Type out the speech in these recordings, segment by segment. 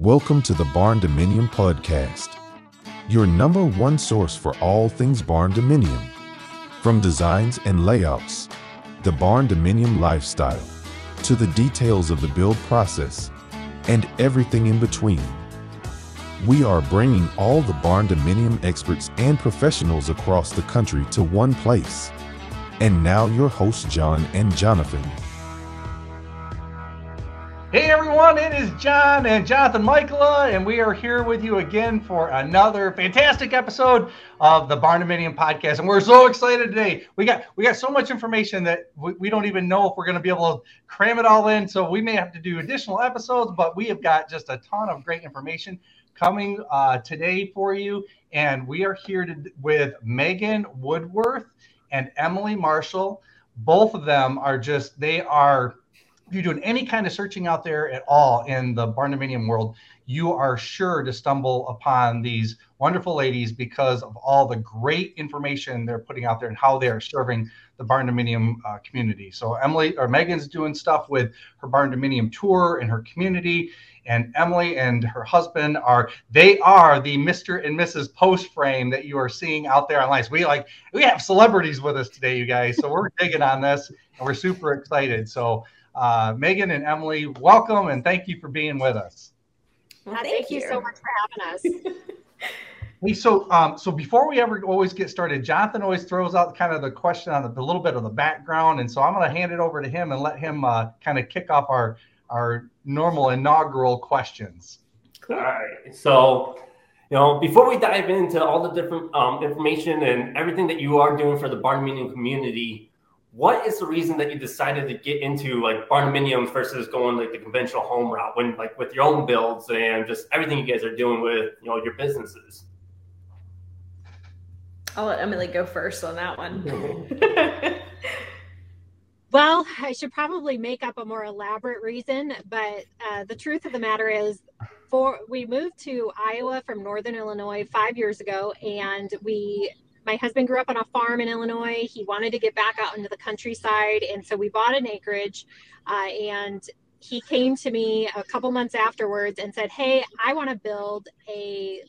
Welcome to the Barn Dominium Podcast, your number one source for all things Barn Dominium. From designs and layouts, the Barn Dominium lifestyle, to the details of the build process, and everything in between. We are bringing all the Barn Dominium experts and professionals across the country to one place. And now, your hosts, John and Jonathan. Hey everyone, it is John and Jonathan Michaela, and we are here with you again for another fantastic episode of the Barn Dominium podcast. And we're so excited today. We got we got so much information that we, we don't even know if we're going to be able to cram it all in. So we may have to do additional episodes, but we have got just a ton of great information coming uh, today for you. And we are here to, with Megan Woodworth and Emily Marshall. Both of them are just they are if you're doing any kind of searching out there at all in the barn dominium world, you are sure to stumble upon these wonderful ladies because of all the great information they're putting out there and how they are serving the barn dominium uh, community. So Emily or Megan's doing stuff with her barn dominium tour in her community, and Emily and her husband are they are the Mr. and Mrs. Post frame that you are seeing out there online. So we like we have celebrities with us today, you guys. So we're digging on this and we're super excited. So uh, Megan and Emily, welcome and thank you for being with us. Well, thank, thank you. you so much for having us. hey, so um, so before we ever always get started, Jonathan always throws out kind of the question on the, the little bit of the background, and so I'm going to hand it over to him and let him uh, kind of kick off our our normal inaugural questions. Cool. All right, so you know, before we dive into all the different um, information and everything that you are doing for the barn dominium community, what is the reason that you decided to get into like barndominiums versus going like the conventional home route when like with your own builds and just everything you guys are doing with you know your businesses? I'll let emily go first on that one. Well i should probably make up a more elaborate reason but uh, the truth of the matter is for we moved to iowa from northern illinois five years ago and we my husband grew up on a farm in Illinois. He wanted to get back out into the countryside. And so we bought an acreage. Uh, and he came to me a couple months afterwards and said, Hey, I want to build a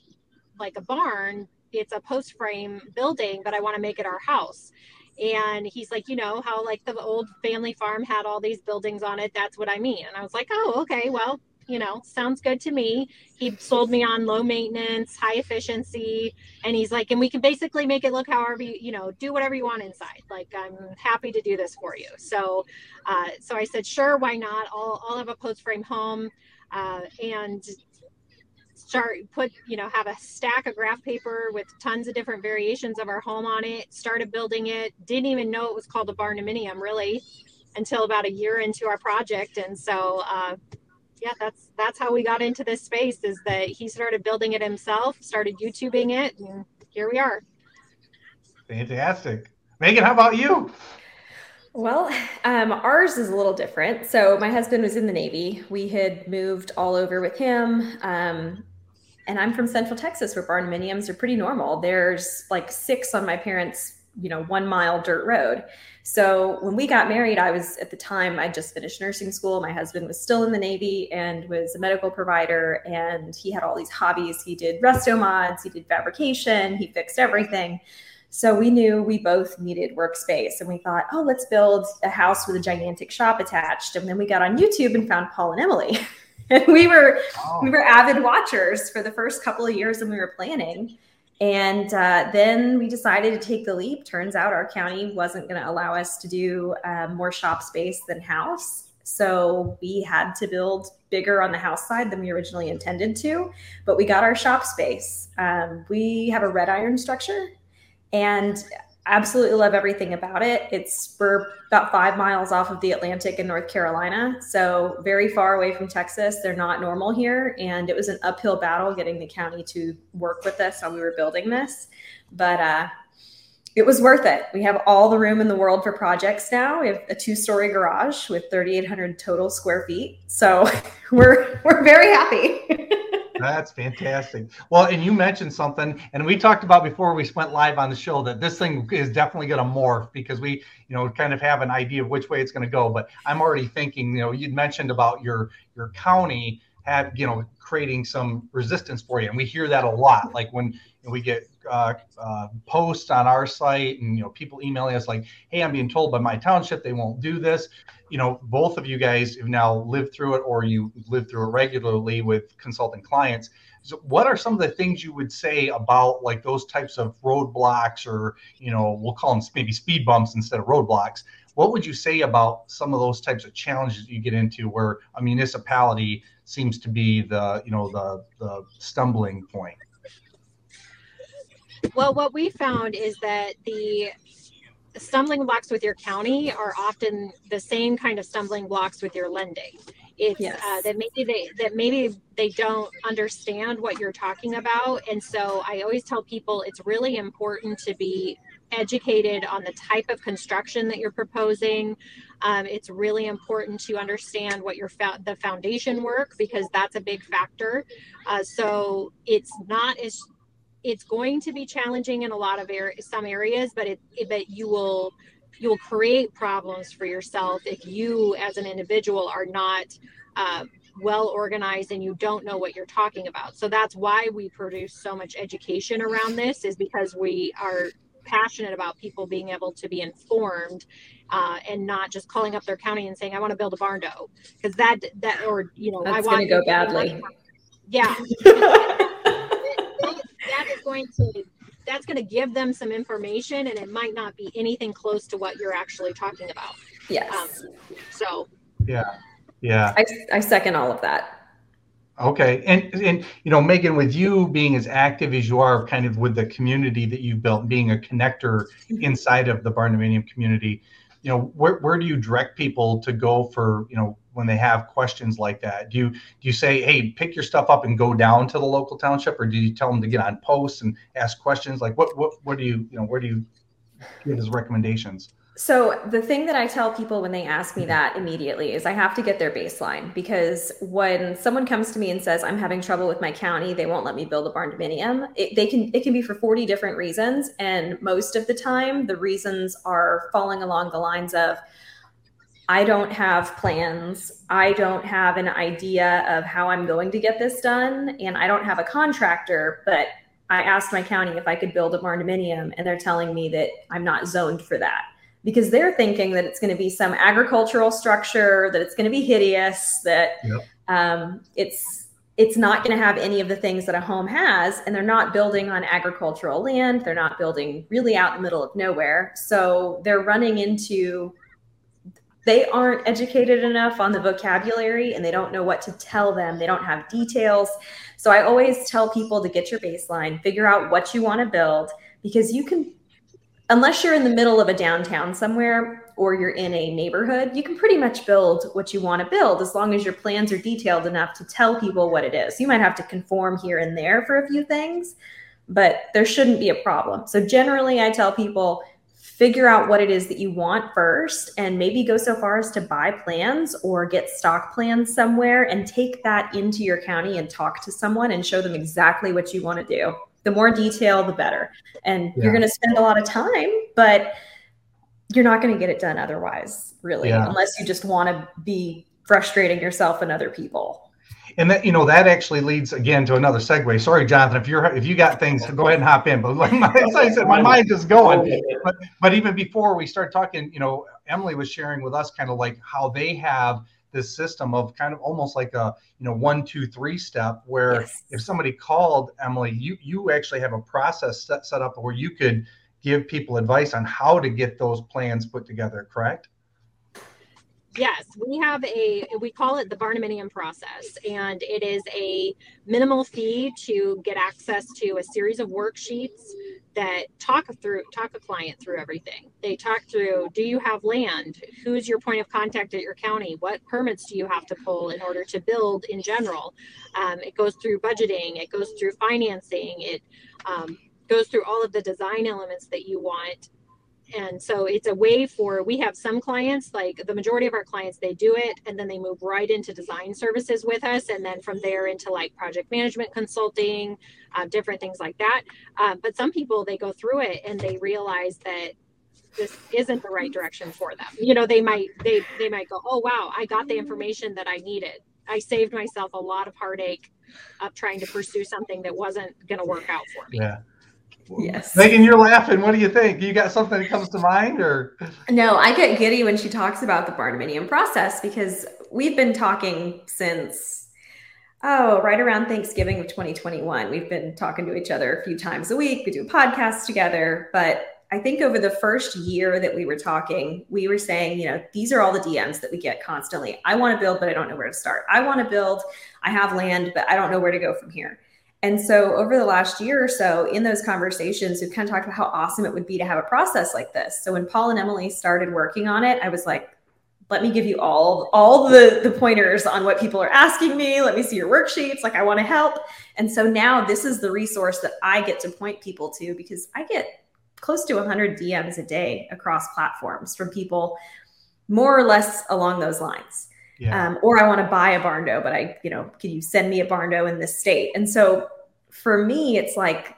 like a barn. It's a post frame building, but I want to make it our house. And he's like, you know, how like the old family farm had all these buildings on it. That's what I mean. And I was like, oh, okay, well, you know, sounds good to me. He sold me on low maintenance, high efficiency, and he's like, and we can basically make it look however you, you know, do whatever you want inside. Like, I'm happy to do this for you. So, uh, so I said, sure, why not? I'll, I'll have a post frame home, uh, and start put you know have a stack of graph paper with tons of different variations of our home on it started building it didn't even know it was called a barndominium really until about a year into our project and so uh, yeah, that's that's how we got into this space. Is that he started building it himself, started YouTubing it, and here we are. Fantastic, Megan. How about you? Well, um, ours is a little different. So my husband was in the Navy. We had moved all over with him. Um, and I'm from Central Texas, where barndominiums are pretty normal. There's like six on my parents' you know one mile dirt road. So when we got married i was at the time i just finished nursing school. My husband was still in the navy and was a medical provider and he had all these hobbies. He did resto mods he did fabrication he fixed everything. So we knew we both needed workspace and we thought oh let's build a house with a gigantic shop attached. And then we got on youtube and found paul and emily. And we were oh. we were avid watchers for the first couple of years when we were planning and uh, then we decided to take the leap. Turns out our county wasn't going to allow us to do uh, more shop space than house. So we had to build bigger on the house side than we originally intended to, but we got our shop space. Um, we have a red iron structure, and absolutely love everything about it. It's we're about five miles off of the Atlantic in North Carolina, so very far away from Texas. They're not normal here, and it was an uphill battle getting the county to work with us while we were building this. But uh, it was worth it. We have all the room in the world for projects now. We have a two-story garage with 3,800 total square feet, so we're we're very happy. That's fantastic. Well, and you mentioned something, and we talked about before we went live on the show that this thing is definitely going to morph because we, you know, kind of have an idea of which way it's going to go. But I'm already thinking, you know, you'd mentioned about your your county had, you know, creating some resistance for you. And we hear that a lot. Like when we get uh, uh, posts on our site and you know people emailing us like, "Hey, I'm being told by my township they won't do this." You know, both of you guys have now lived through it, or you live through it regularly with consulting clients. So, what are some of the things you would say about like those types of roadblocks, or you know, we'll call them maybe speed bumps instead of roadblocks? What would you say about some of those types of challenges you get into where a municipality seems to be the you know the the stumbling point? Well, what we found is that the stumbling blocks with your county are often the same kind of stumbling blocks with your lending. It's yes. uh, that maybe they that maybe they don't understand what you're talking about, and so I always tell people it's really important to be educated on the type of construction that you're proposing. Um, it's really important to understand what your fo- the foundation work because that's a big factor. Uh, so it's not as it's going to be challenging in a lot of areas, some areas, but it, it but you will you will create problems for yourself if you as an individual are not uh, well organized and you don't know what you're talking about. So that's why we produce so much education around this is because we are passionate about people being able to be informed uh, and not just calling up their county and saying, I want to build a barndo. Because that, that, or, you know, That's I want to go badly. Yeah. that, that is going to, that's going to give them some information and it might not be anything close to what you're actually talking about. Yes. Um, so, yeah. Yeah. I, I second all of that. Okay, and and you know, Megan, with you being as active as you are, kind of with the community that you've built, being a connector mm-hmm. inside of the barndominium community, you know, where where do you direct people to go for you know when they have questions like that? Do you do you say, hey, pick your stuff up and go down to the local township, or do you tell them to get on posts and ask questions? Like, what what what do you you know where do you give as recommendations? So, the thing that I tell people when they ask me that immediately is I have to get their baseline because when someone comes to me and says I'm having trouble with my county, they won't let me build a barn dominium. It, they can it can be for 40 different reasons and most of the time the reasons are falling along the lines of I don't have plans. I don't have an idea of how I'm going to get this done and I don't have a contractor, but I asked my county if I could build a barn dominium and they're telling me that I'm not zoned for that because they're thinking that it's going to be some agricultural structure, that it's going to be hideous, that yep. um, it's it's not going to have any of the things that a home has, and they're not building on agricultural land. They're not building really out in the middle of nowhere, so they're running into they aren't educated enough on the vocabulary and they don't know what to tell them. They don't have details. So I always tell people to get your baseline, figure out what you want to build because you can unless you're in the middle of a downtown somewhere or you're in a neighborhood, you can pretty much build what you want to build as long as your plans are detailed enough to tell people what it is. You might have to conform here and there for a few things, but there shouldn't be a problem. So generally, I tell people figure out what it is that you want first and maybe go so far as to buy plans or get stock plans somewhere and take that into your county and talk to someone and show them exactly what you want to do the more detail the better and yeah. you're going to spend a lot of time but you're not going to get it done otherwise really yeah. unless you just want to be frustrating yourself and other people and that you know that actually leads again to another segue sorry jonathan if you're if you got things go ahead and hop in but like my, as i said my mind is going but but even before we start talking you know emily was sharing with us kind of like how they have this system of kind of almost like a you know one two three step where yes. if somebody called emily you you actually have a process set, set up where you could give people advice on how to get those plans put together correct Yes, we have a, we call it the Barndominium process, and it is a minimal fee to get access to a series of worksheets that talk through, talk a client through everything. They talk through, do you have land? Who's your point of contact at your county? What permits do you have to pull in order to build in general? Um, it goes through budgeting, it goes through financing, it um, goes through all of the design elements that you want and so it's a way for we have some clients like the majority of our clients they do it and then they move right into design services with us and then from there into like project management consulting uh, different things like that uh, but some people they go through it and they realize that this isn't the right direction for them you know they might they they might go oh wow i got the information that i needed I saved myself a lot of heartache of trying to pursue something that wasn't going to work out for me. Yeah. Yes. Megan, you're laughing. What do you think? You got something that comes to mind or? No, I get giddy when she talks about the barndominium process because we've been talking since, oh, right around Thanksgiving of 2021. We've been talking to each other a few times a week. We do podcasts together. But I think over the first year that we were talking, we were saying, you know, these are all the DMs that we get constantly. I want to build, but I don't know where to start. I want to build, I have land, but I don't know where to go from here. And so over the last year or so, in those conversations, we've kind of talked about how awesome it would be to have a process like this. So when Paul and Emily started working on it, I was like, let me give you all all the the pointers on what people are asking me. Let me see your worksheets. Like i want to help. And so now this is the resource that i get to point people to because i get close to 100 dms a day across platforms from people more or less along those lines yeah. Um, or I want to buy a barndo, but I, you know, can you send me a barndo in this state? And so for me, it's like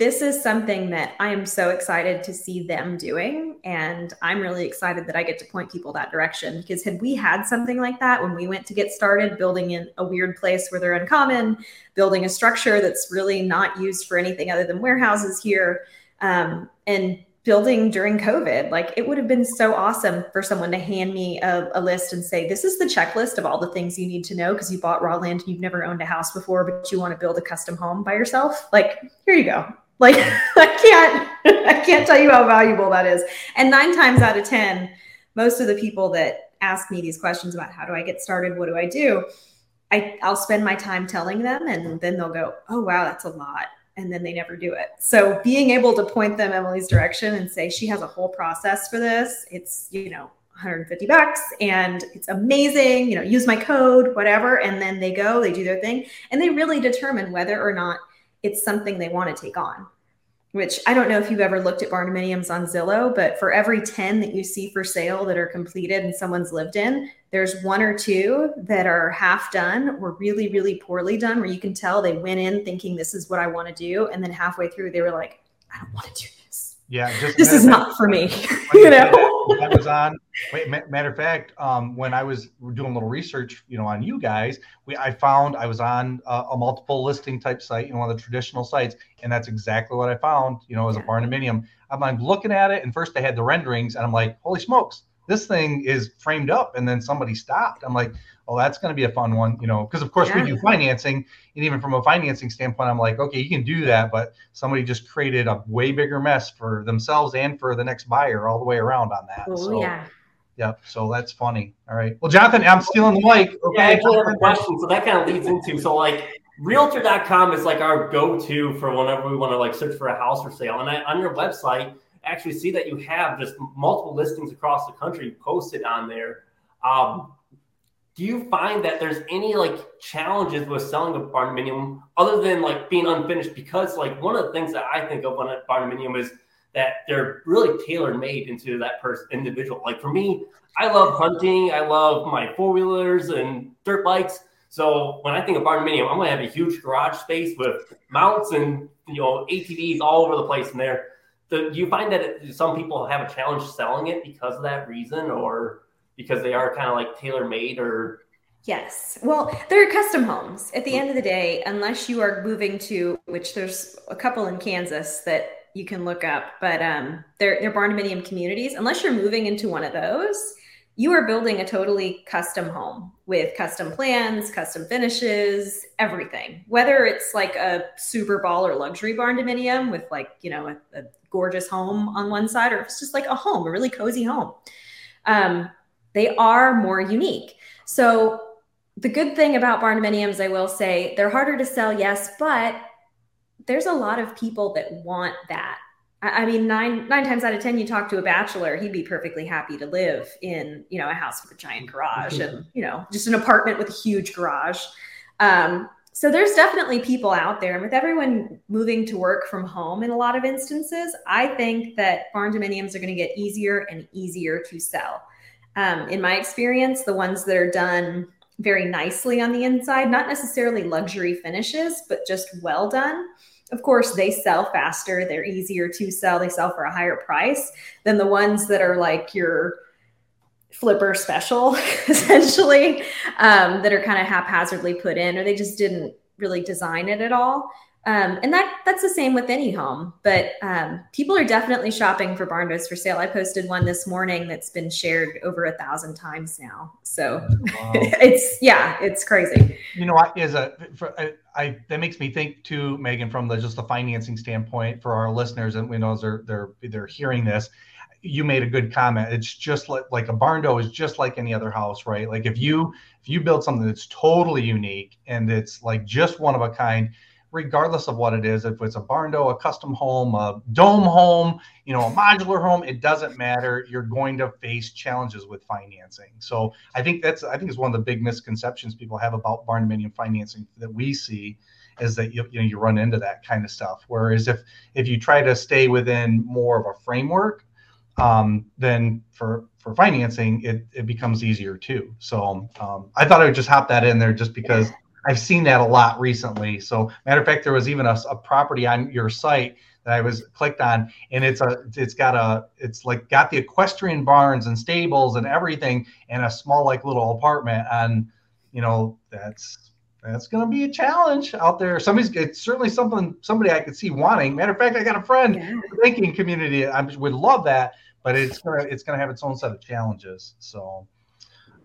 this is something that I am so excited to see them doing. And I'm really excited that I get to point people that direction because had we had something like that when we went to get started building in a weird place where they're uncommon, building a structure that's really not used for anything other than warehouses here, um, and building during COVID. Like it would have been so awesome for someone to hand me a, a, list and say, this is the checklist of all the things you need to know because you bought raw land and you've never owned a house before, but you want to build a custom home by yourself. Like, here you go. Like I can't, I can't tell you how valuable that is. And nine times out of 10, most of the people that ask me these questions about how do I get started? What do I do? I, I'll spend my time telling them and then they'll go, oh, wow, that's a lot and then they never do it. So being able to point them Emily's direction and say she has a whole process for this, it's, you know, 150 bucks and it's amazing, you know, use my code, whatever. And then they go, they do their thing, and they really determine whether or not it's something they want to take on which I don't know if you've ever looked at barndominiums on Zillow, but for every 10 that you see for sale that are completed and someone's lived in, there's one or two that are half done or really, really poorly done, where you can tell they went in thinking this is what I want to do. And then halfway through, they were like, I don't want to do. Yeah. this is not for me. you know? I was on. Wait, matter of fact, um, when I was doing a little research, you know, on you guys, we I found I was on a, a, multiple listing type site, you know, one of the traditional sites, and that's exactly what I found. You know, as yeah. a barndominium. I'm like looking at it, and first they had the renderings, and I'm like, holy smokes, this thing is framed up. And then somebody stopped. I'm like, oh, that's going to be a fun one, you know, because of course yeah. we do financing, and even from a financing standpoint, I'm like, okay, you can do that, but somebody just created a way bigger mess for themselves and for the next buyer all the way around on that. Oh so, yeah. Yep. So that's funny. All right. Well, Jonathan, I'm stealing the mic. Okay. Yeah, I actually have a question. So that kind of leads into so like realtor.com is like our go-to for whenever we want to like search for a house for sale. And I, on your website, actually see that you have just multiple listings across the country posted on there. Um, do you find that there's any like challenges with selling a barndominium other than like being unfinished? Because like one of the things that I think of when a barndominium is that they're really tailor made into that person individual. Like for me, I love hunting, I love my four wheelers and dirt bikes. So when I think of barndominium, I'm gonna have a huge garage space with mounts and you know ATVs all over the place in there. Do you find that it, some people have a challenge selling it because of that reason, or because they are kind of like tailor made or Yes. Well, they're custom homes. At the end of the day, unless you are moving to which there's a couple in Kansas that you can look up, but um they're they're barndominium communities. Unless you're moving into one of those, you are building a totally custom home with custom plans, custom finishes, everything. Whether it's like a super ball or luxury barndominium with like, you know, a, a gorgeous home on one side, or if it's just like a home, a really cozy home. Um, they are more unique. So the good thing about barndominiums, I will say, they're harder to sell, yes, but there's a lot of people that want that. I, I mean, nine nine times out of ten, you talk to a bachelor, he'd be perfectly happy to live in, you know, a house with a giant garage and, you know, just an apartment with a huge garage. Um, so there's definitely people out there and with everyone moving to work from home in a lot of instances i think that barn dominiums are going to get easier and easier to sell um, in my experience, the ones that are done very nicely on the inside, not necessarily luxury finishes, but just well done. Of course, they sell faster, they're easier to sell, they sell for a higher price than the ones that are like your flipper special essentially um, that are kind of haphazardly put in or they just didn't really design it at all um, and that that's the same with any home but um, people are definitely shopping for barndos for sale i posted one this morning that's been shared over a thousand times now so wow. it's yeah it's crazy you know is a for, I, I, that makes me think too megan from the just the financing standpoint for our listeners and we know they're they're they're hearing this you made a good comment. It's just like like a barndo is just like any other house, right? Like if you if you build something that's totally unique and it's like just one of a kind, regardless of what it is, if it's a barndo, a custom home, a dome home, you know, a modular home, it doesn't matter. You're going to face challenges with financing. So I think that's I think it's one of the big misconceptions people have about barn dominium financing that we see is that you, you know you run into that kind of stuff. Whereas if if you try to stay within more of a framework um, then for for financing it, it becomes easier too. So um, I thought I would just hop that in there just because I've seen that a lot recently. So matter of fact, there was even a, a property on your site that I was clicked on, and it's a it's got a it's like got the equestrian barns and stables and everything, and a small like little apartment. And you know that's that's going to be a challenge out there. Somebody's it's certainly something somebody I could see wanting. Matter of fact, I got a friend yeah. in the banking community. I would love that but it's gonna it's gonna have its own set of challenges. So,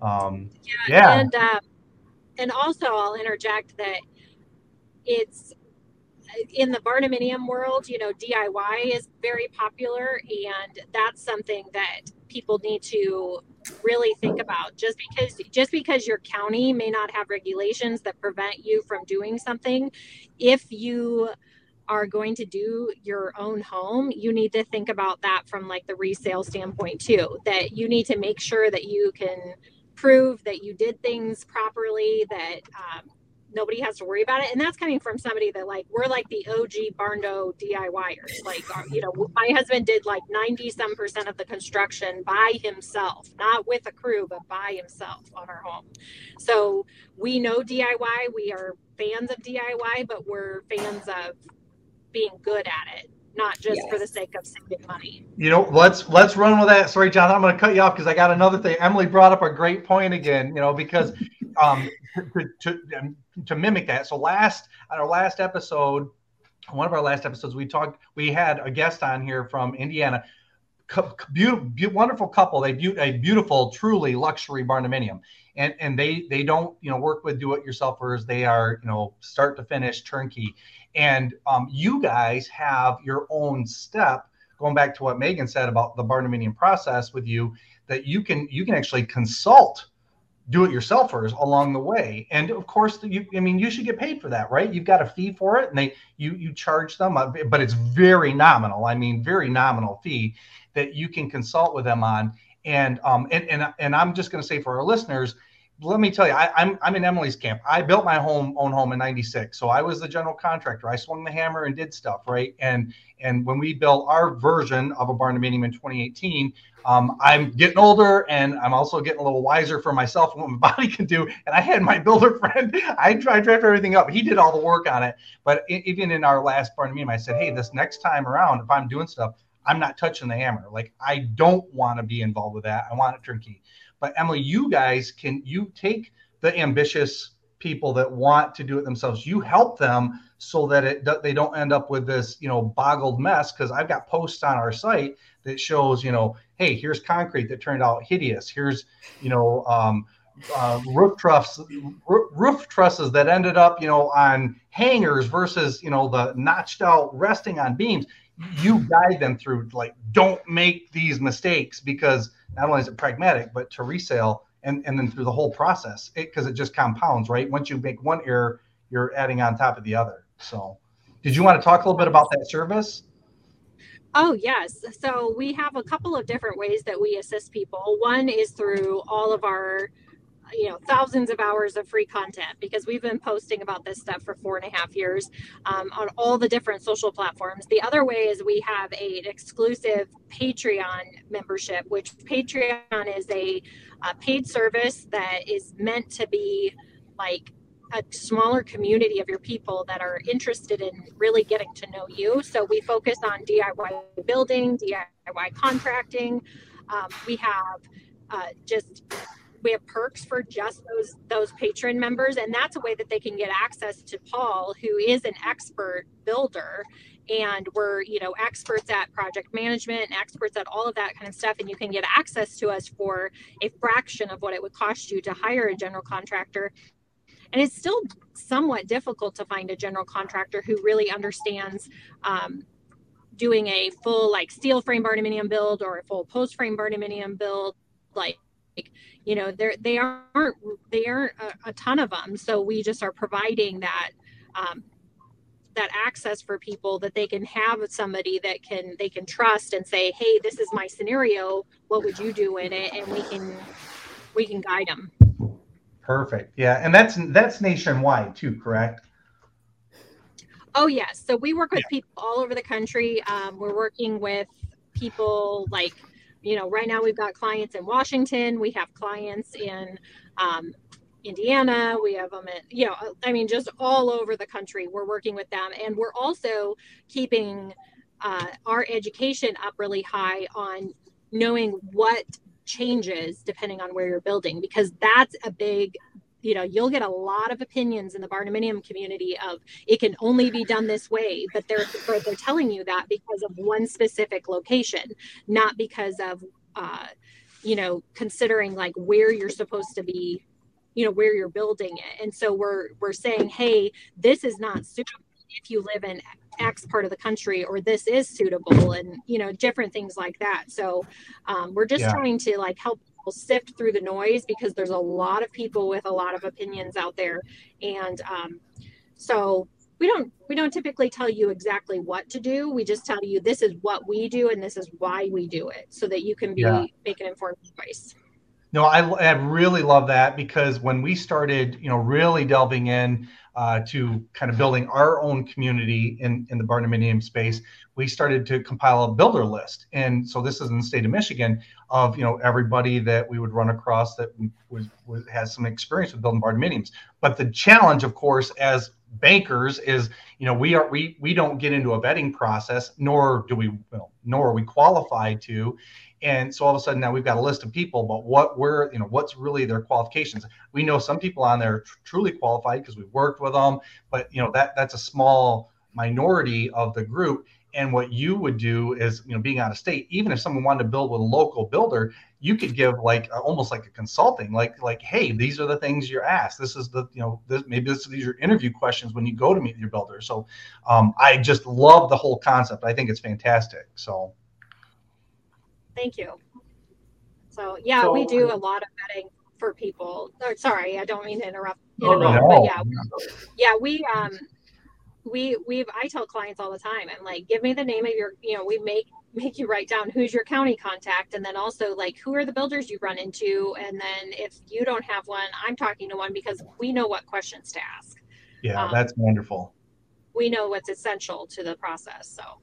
um, yeah, yeah. and uh, and also I'll interject that it's in the barndominium world. You know, DIY is very popular, and that's something that people need to really think about just because just because your county may not have regulations that prevent you from doing something if you are going to do your own home, you need to think about that from like the resale standpoint too. That you need to make sure that you can prove that you did things properly, that um, nobody has to worry about it. And that's coming from somebody that like we're like the OG Barndo DIYers. Like uh, you know, my husband did like 90 some percent of the construction by himself, not with a crew, but by himself on our home. So we know DIY. We are fans of DIY, but we're fans of being good at it not just yes. for the sake of saving money. You know, let's let's run with that. Sorry, John, I'm going to cut you off because I got another thing. Emily brought up a great point again. You know, because um, to, to, um, to mimic that. So last on our last episode, one of our last episodes, we talked. We had a guest on here from Indiana. Beautiful, wonderful couple. They built a beautiful, truly luxury barndominium, and and they they don't you know work with do-it-yourselfers. They are you know start to finish turnkey and um, you guys have your own step, going back to what Megan said about the barndominium process with you, that you can you can actually consult do-it-yourselfers along the way. And of course, you I mean you should get paid for that, right? You've got a fee for it, and they you you charge them, uh, but it's very nominal. I mean, very nominal fee that you can consult with them on. And um and and, and I'm just going to say for our listeners let me tell you, I, am I'm, I'm in Emily's camp. I built my home own home in '96, so I was the general contractor. I swung the hammer and did stuff, right? And and when we built our version of a barn dominium in 2018, um, I'm getting older and I'm also getting a little wiser for myself and what my body can do. And I had my builder friend. I tried to draft everything up. He did all the work on it. But even in our last barn dominium, I said, hey, this next time around, if I'm doing stuff, I'm not touching the hammer. Like I don't want to be involved with that. I want it turnkey. But Emily, you guys can you take the ambitious people that want to do it themselves. You help them so that it they don't end up with this you know boggled mess. Because I've got posts on our site that shows you know, hey, here's concrete that turned out hideous. Here's you know. Um, uh, roof trusses, roof trusses that ended up, you know, on hangers versus, you know, the notched out resting on beams. You guide them through like, don't make these mistakes because not only is it pragmatic, but to resale and, and then through the whole process, because it, it, just compounds, right? Once you make one error, you're adding on top of the other. So, did you want to talk a little bit about that service? Oh, yes. So, we have a couple of different ways that we assist people. One is through all of our you know thousands of hours of free content because we've been posting about this stuff for four and a half years um, on all the different social platforms the other way is we have a, an exclusive patreon membership which patreon is a, a paid service that is meant to be like a smaller community of your people that are interested in really getting to know you. So we focus on DIY building, DIY contracting. Um, we have uh, just we have perks for just those those Patreon members and that's a way that they can get access to paul who is an expert builder and we're you know experts at project management experts at all of that kind of stuff and you can get access to us for a fraction of what it would cost you to hire a general contractor. And it's still somewhat difficult to find a general contractor who really understands um, doing a full like steel frame barndominium build or a full post frame barndominium build like you know they're they aren't they aren't a, a, ton of them so we just are providing that um, that access for people that they can have somebody that can they can trust and say hey this is my scenario. What would you do in it? And we can we can guide them perfect. Yeah and that's that's nationwide too correct? Oh yes. So we work with yeah. people all over the country. Um, we're working with people like you know, right now we've got clients in Washington, we have clients in um, Indiana, we have them in, you know, I mean, just all over the country. We're working with them, and we're also keeping uh, our education up really high on knowing what changes depending on where you're building because that's a big you know you'll get a lot of opinions in the barndominium community of it can only be done this way but they're they're telling you that because of one specific location not because of uh, you know considering like where you're supposed to be you know where you're building it and so we're we're saying hey this is not suitable if you live in X part of the country, or this is suitable, and you know, different things like that. So, um, we're just yeah. trying to like help sift through the noise because there's a lot of people with a lot of opinions out there. And um, so we don't we don't typically tell you exactly what to do. We just tell you this is what we do and this is why we do it so that you can be yeah. make an informed choice. No I, I really love that because when we started you know really delving in uh, to kind of building our own community in, in the barndominium space, we started to compile a builder list. And so this is in the state of Michigan of, you know, everybody that we would run across that was, was has some experience with building barndominiums. But the challenge, of course, as bankers is, you know, we are we we don't get into a vetting process, nor do we, well, nor are we qualified to. And so all of a sudden now we've got a list of people but what we're you know what's really their qualifications? We know some people on there tr- truly qualified because we've worked with them but you know that that's a small minority of the group and what you would do is you know being out of state even if someone wanted to build with a local builder you could give like almost like a consulting like like hey these are the things you're asked this is the you know this maybe this these are interview questions when you go to meet your builder so um, i just love the whole concept i think it's fantastic so Thank you. So yeah, so, we do a lot of vetting for people. Or, sorry, I don't mean to interrupt. interrupt no, but yeah, yeah, we um we we've I tell clients all the time, I'm like, give me the name of your, you know, we make make you write down who's your county contact and then also like who are the builders you run into and then if you don't have one i'm talking to one because we know what questions to ask yeah um, that's wonderful we know what's essential to the process so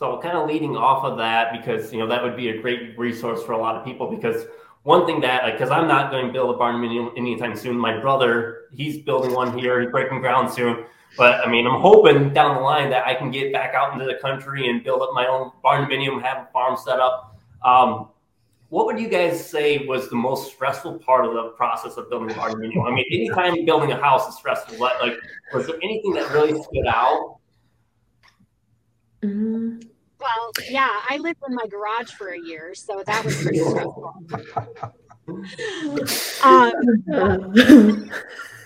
so kind of leading off of that, because you know that would be a great resource for a lot of people. Because one thing that, like, because I'm not going to build a barn any, anytime soon. My brother, he's building one here. He's breaking ground soon. But I mean, I'm hoping down the line that I can get back out into the country and build up my own barn dominium, have a farm set up. Um, what would you guys say was the most stressful part of the process of building a barn dominium? I mean, anytime building a house is stressful. But like, was there anything that really stood out? Mm-hmm. Well, yeah, I lived in my garage for a year, so that was pretty stressful. um,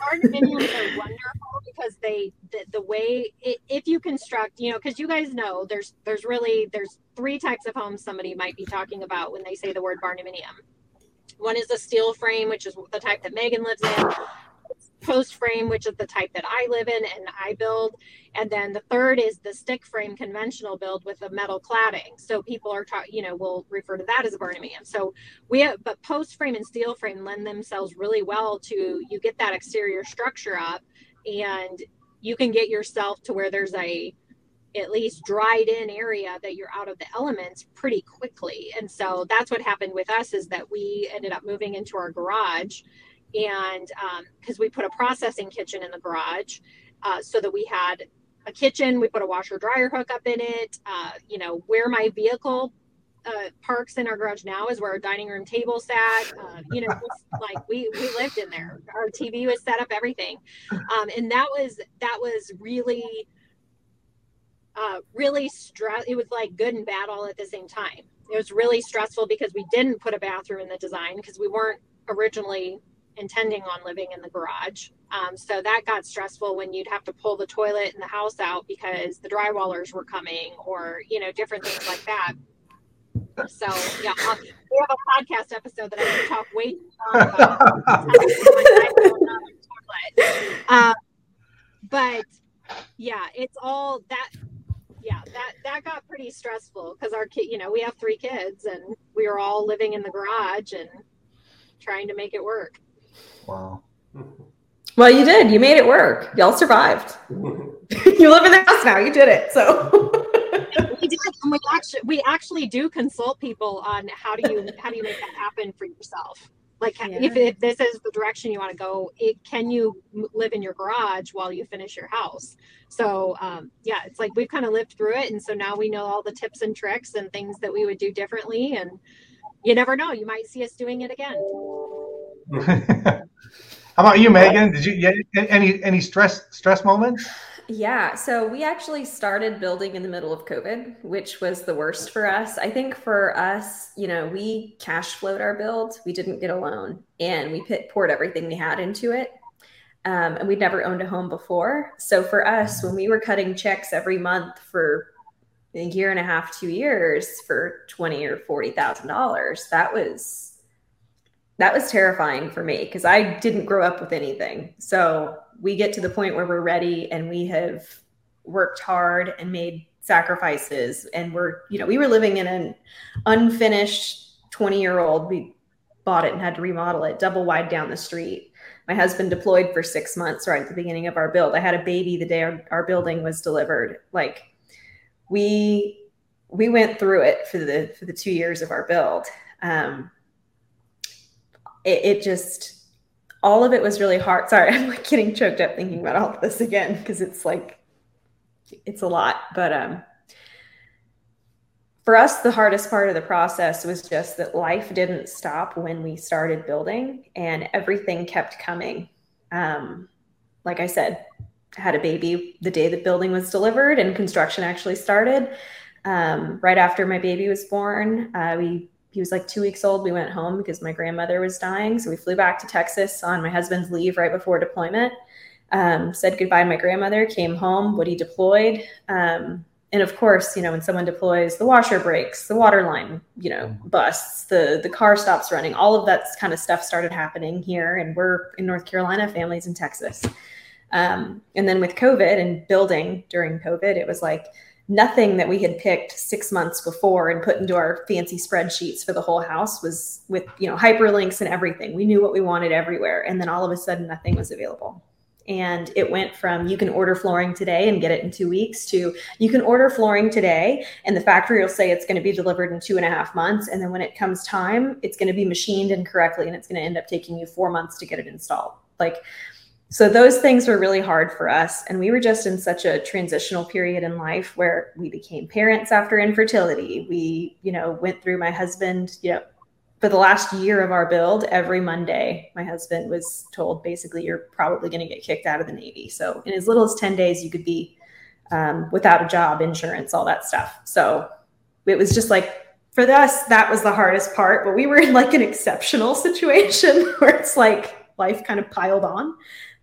condominiums are wonderful because they the, the way if you construct you know because you guys know there's there's really there's three types of homes somebody might be talking about when they say the word barndominium one is a steel frame which is the type that megan lives in post frame, which is the type that I live in and I build. And then the third is the stick frame conventional build with a metal cladding. So people are, ta- you know, will refer to that as a Barndominium. So we have, but post frame and steel frame lend themselves really well to you get that exterior structure up and you can get yourself to where there's a at least dried in area that you're out of the elements pretty quickly. And so that's what happened with us is that we ended up moving into our garage and because um, we put a processing kitchen in the garage uh, so that we had a kitchen we put a washer dryer hook up in it uh, you know where my vehicle uh, parks in our garage now is where our dining room table sat. Uh, you know, like we we lived in there. Our TV was set up, everything, um, and that was that was really uh, really stress. It was like good and bad all at the same time. It was really stressful because we didn't put a bathroom in the design because we weren't originally intending on living in the garage. Um, so that got stressful when you'd have to pull the toilet in the house out because the drywallers were coming or, you know, different things like that. So yeah, I'll, we have a podcast episode that I can talk way too long about. uh, but yeah, it's all that. Yeah, that that got pretty stressful because our kid, you know, we have three kids and we were all living in the garage and trying to make it work. Wow. Well, you did. You made it work. Y'all survived. you live in the house now. You did it. So we did, and we actually we actually do consult people on how do you how do you make that happen for yourself. Like yeah. if, if this is the direction you want to go, it can you live in your garage while you finish your house? So um, yeah, it's like we've kind of lived through it, and so now we know all the tips and tricks and things that we would do differently. And you never know, you might see us doing it again. How about you, Megan? Did you get any any stress stress moments? Yeah, so we actually started building in the middle of COVID, which was the worst for us. I think for us, you know, we cash flowed our build. We didn't get a loan, and we put, poured everything we had into it. Um, and we'd never owned a home before. So for us, when we were cutting checks every month for a year and a half, two years for twenty or forty thousand dollars, that was that was terrifying for me because I didn't grow up with anything. So we get to the point where we're ready and we have worked hard and made sacrifices. And we're you know we were living in an unfinished 20 year old we bought it and had to remodel it double wide down the street. My husband deployed for six months right at the beginning of our build. I had a baby the day our, our building was delivered. Like we we went through it for the for the two years of our build. Um, it, it just all of it was really hard. Sorry, I'm like getting choked up thinking about all of this again because it's like it's a lot. But um for us, the hardest part of the process was just that life didn't stop when we started building and everything kept coming. Um, like I said, I had a baby the day the building was delivered and construction actually started. Um, right after my baby was born, uh, we he was like two weeks old. We went home because my grandmother was dying. So we flew back to Texas on my husband's leave right before deployment. Um, said goodbye to my grandmother, came home, Woody deployed. Um, and of course, you know, when someone deploys, the washer breaks, the water line, you know, busts, the the car stops running. All of that kind of stuff started happening here, and we're in North Carolina, families in Texas. Um, and then with COVID and building during COVID, it was like nothing that we had picked six months before and put into our fancy spreadsheets for the whole house was with you know hyperlinks and everything. We knew what we wanted everywhere and then all of a sudden nothing was available. And it went from you can order flooring today and get it in two weeks to you can order flooring today and the factory will say it's going to be delivered in two and a half months and then when it comes time it's going to be machined incorrectly and it's going to end up taking you four months to get it installed. Like so those things were really hard for us. And we were just in such a transitional period in life where we became parents after infertility. We, you know, went through my husband, you know, for the last year of our build, every Monday, my husband was told basically, you're probably going to get kicked out of the Navy. So in as little as 10 days, you could be um, without a job, insurance, all that stuff. So it was just like, for us, that was the hardest part. But we were in like an exceptional situation where it's like life kind of piled on.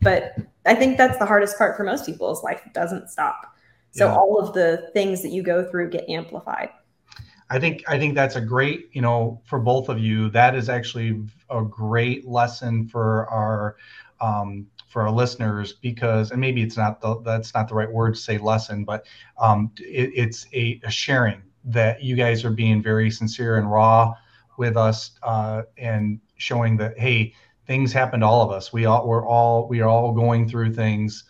But I think that's the hardest part for most people is life doesn't stop. So yeah. all of the things that you go through get amplified. I think I think that's a great, you know, for both of you. That is actually a great lesson for our um, for our listeners because, and maybe it's not the that's not the right word to say lesson, but um, it, it's a, a, sharing that you guys are being very sincere and raw with us uh, and showing that hey, things happen to all of us. We all we're all we are all going through things.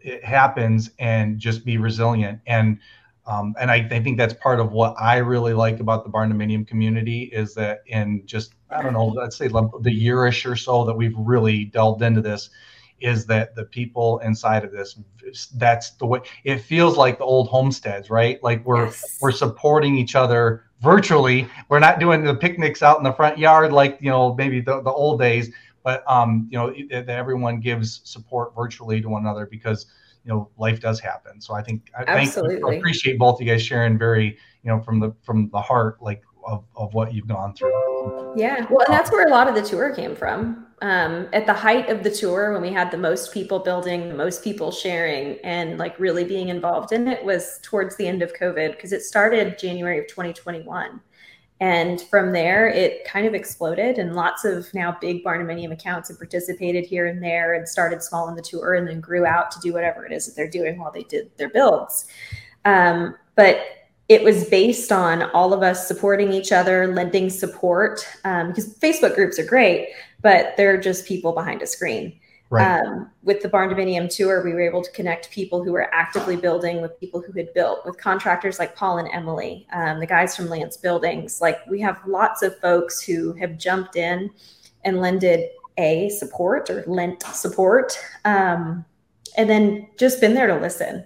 It happens, and just be resilient. And um, and I, I, think that's part of what I really like about the barn dominium community is that in just I don't know, let's say the yearish or so that we've really delved into this, is that the people inside of this that's the way it feels like the old homesteads right like we're yes. we're supporting each other virtually. We're not doing the picnics out in the front yard like you know maybe the, the old days, but um, you know that everyone gives support virtually to one another because you know life does happen. So I think I Absolutely. thank I appreciate both you guys sharing very you know from the from the heart like of, of what you've gone through. Yeah, well, and that's where a lot of the tour came from. Um, at the height of the tour, when we had the most people building, the most people sharing, and like really being involved in it, was towards the end of COVID because it started January of 2021. And from there, it kind of exploded, and lots of now big Barndominium accounts have participated here and there and started small in the tour and then grew out to do whatever it is that they're doing while they did their builds. Um, but it was based on all of us supporting each other, lending support, um, because Facebook groups are great, but they're just people behind a screen. Right. Um, with the Barndominium tour, we were able to connect people who were actively building with people who had built, with contractors like Paul and Emily, um, the guys from Lance Buildings. Like we have lots of folks who have jumped in and lended a support or lent support, um, and then just been there to listen.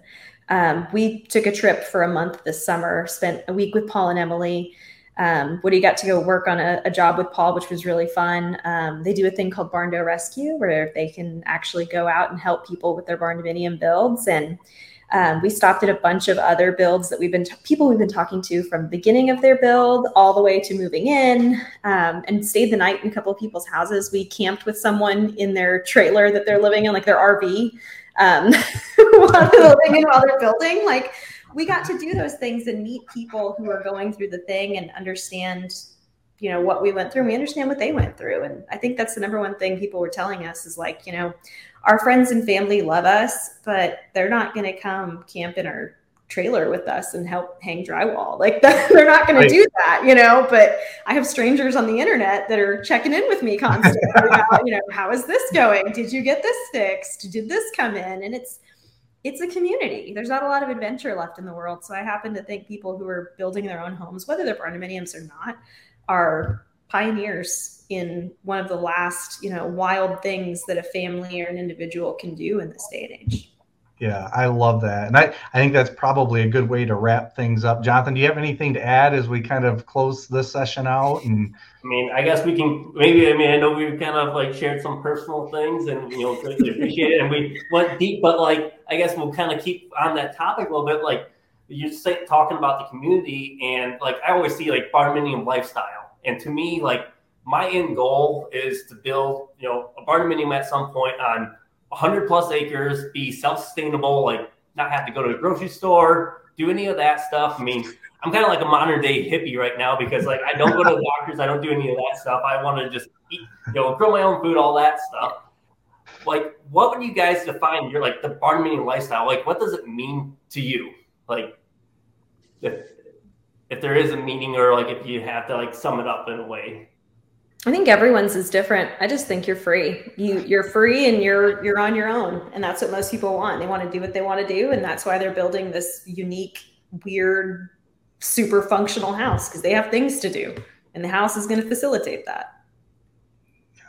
Um, we took a trip for a month this summer, spent a week with Paul and Emily. Um, Woody got to go work on a, a job with Paul, which was really fun. Um, they do a thing called Barndo Rescue, where they can actually go out and help people with their barndominium builds. And um, we stopped at a bunch of other builds that we've been t- people we've been talking to from beginning of their build all the way to moving in, um, and stayed the night in a couple of people's houses. We camped with someone in their trailer that they're living in, like their RV um, while they're living and while they're building. Like we got to do those things and meet people who are going through the thing and understand, you know, what we went through. And we understand what they went through. And I think that's the number one thing people were telling us is like, you know, our friends and family love us, but they're not going to come camp in our trailer with us and help hang drywall. Like they're not going right. to do that, you know. But I have strangers on the internet that are checking in with me constantly. about, you know, how is this going? Did you get this fixed? Did this come in? And it's it's a community. There's not a lot of adventure left in the world. So I happen to think people who are building their own homes, whether they're barndominiums or not, are pioneers in one of the last, you know, wild things that a family or an individual can do in this day and age. Yeah, I love that. And I, I think that's probably a good way to wrap things up. Jonathan, do you have anything to add as we kind of close this session out? And I mean, I guess we can maybe, I mean, I know we've kind of like shared some personal things and, you know, greatly appreciate it. And we went deep, but like, I guess we'll kind of keep on that topic a little bit. Like, you're say, talking about the community, and like, I always see like barndominium lifestyle. And to me, like, my end goal is to build, you know, a barndominium at some point on 100 plus acres, be self sustainable, like not have to go to the grocery store, do any of that stuff. I mean, I'm kind of like a modern day hippie right now because like I don't go to the doctors, I don't do any of that stuff. I want to just eat, you know, grow my own food, all that stuff. Like, what would you guys define your like the barn lifestyle? Like, what does it mean to you? Like, if if there is a meaning, or like if you have to like sum it up in a way. I think everyone's is different. I just think you're free. You you're free and you're you're on your own, and that's what most people want. They want to do what they want to do, and that's why they're building this unique, weird, super functional house because they have things to do, and the house is going to facilitate that.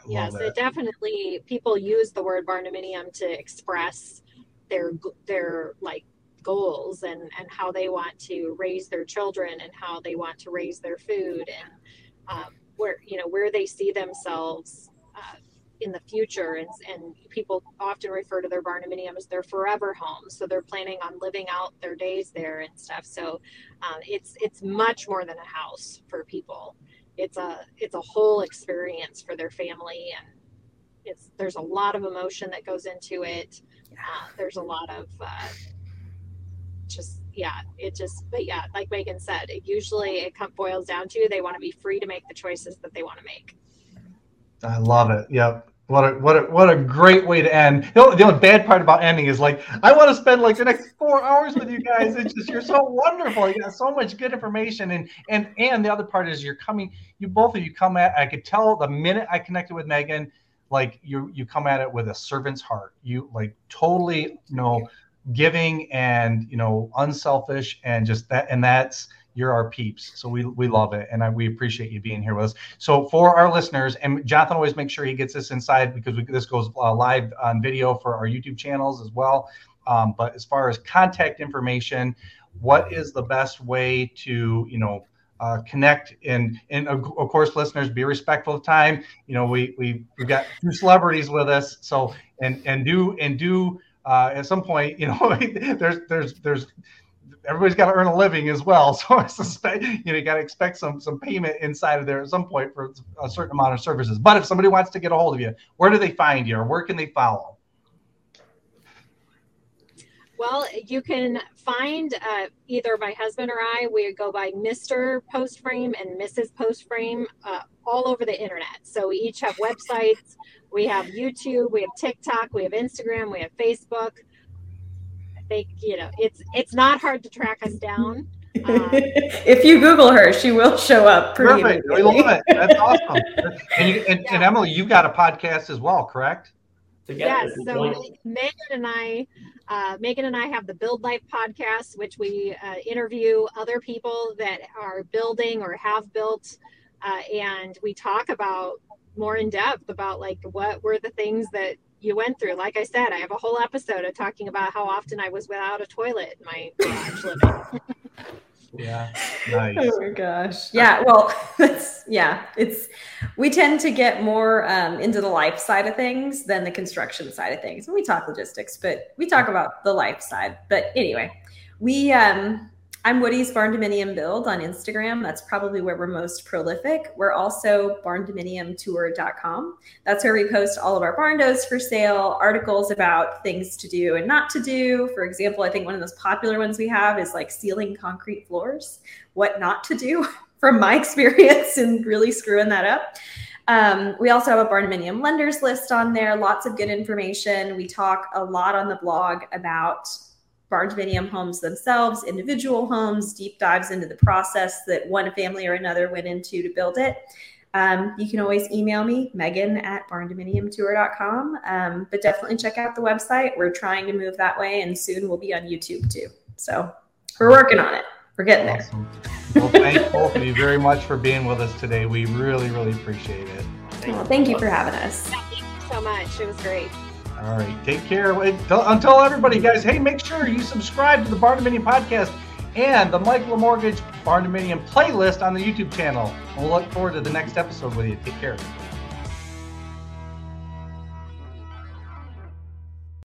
Yes, it definitely people use the word barndominium to express their their like goals and and how they want to raise their children and how they want to raise their food and um, where you know where they see themselves uh, in the future. And, and people often refer to their barndominium as their forever home. So they're planning on living out their days there and stuff. So um, it's it's much more than a house for people. It's a it's a whole experience for their family. And it's there's a lot of emotion that goes into it. Uh, there's a lot of uh, just yeah, it just, but yeah, like Megan said, it usually it boils down to they want to be free to make the choices that they want to make. I love it. Yep. What a what a what a great way to end. You know, the only bad part about ending is like I want to spend like the next four hours with you guys. It's just you're so wonderful. You got so much good information, and and and the other part is you're coming. You both of you come at. I could tell the minute I connected with Megan, like you you come at it with a servant's heart. You like totally you know giving and you know unselfish and just that and that's you're our peeps. So we we love it and I, we appreciate you being here with us. So for our listeners and jonathan always makes sure he gets this inside because we, this goes uh, live on video for our youtube channels as well. Um, but as far as contact information what is the best way to you know uh, connect? And and of, of, course listeners be respectful of time. You know we we we've got two celebrities with us. So and and do and do uh, at some point you know there's there's there's everybody's got to earn a living as well. So i suspect you know you got to expect some some payment inside of there at some point for a certain amount of services. But if somebody wants to get a hold of you where do they find you or where can they follow well, you can find uh, either my husband or I, we go by Mr. Postframe and Mrs. Postframe uh, all over the internet. So we each have websites, we have YouTube, we have TikTok, we have Instagram, we have Facebook. I think, you know, it's it's not hard to track us down. Um, if you Google her, she will show up. Perfect. We love it. That's awesome. And, you, and, yeah. and Emily, you've got a podcast as well, correct? Together. Yes. So Megan and I uh, Megan and I have the Build Life podcast, which we uh, interview other people that are building or have built, uh, and we talk about more in depth about like what were the things that you went through. Like I said, I have a whole episode of talking about how often I was without a toilet in my garage living. Yeah. Nice. oh my gosh. Yeah. Well, that's yeah. It's we tend to get more um, into the life side of things than the construction side of things. And we talk logistics, but we talk about the life side. But anyway, we um I'm Woody's Barndominium Build on Instagram. That's probably where we're most prolific. We're also barndominiumtour.com. That's where we post all of our barndos for sale, articles about things to do and not to do. For example, I think one of the most popular ones we have is like sealing concrete floors, what not to do from my experience and really screwing that up. Um, we also have a barndominium lenders list on there, lots of good information. We talk a lot on the blog about barndominium homes themselves, individual homes, deep dives into the process that one family or another went into to build it. Um, you can always email me, Megan at barndominiumtour.com. Um, but definitely check out the website. We're trying to move that way, and soon we'll be on YouTube too. So we're working on it. We're getting awesome. there. Well, thank both of you very much for being with us today. We really, really appreciate it. Thank, well, thank you for having us. Thank you so much. It was great. All right. Take care. Until uh, everybody, guys, hey, make sure you subscribe to the Barndominium podcast and the Michael Mortgage Barndominium playlist on the YouTube channel. We'll look forward to the next episode with you. Take care.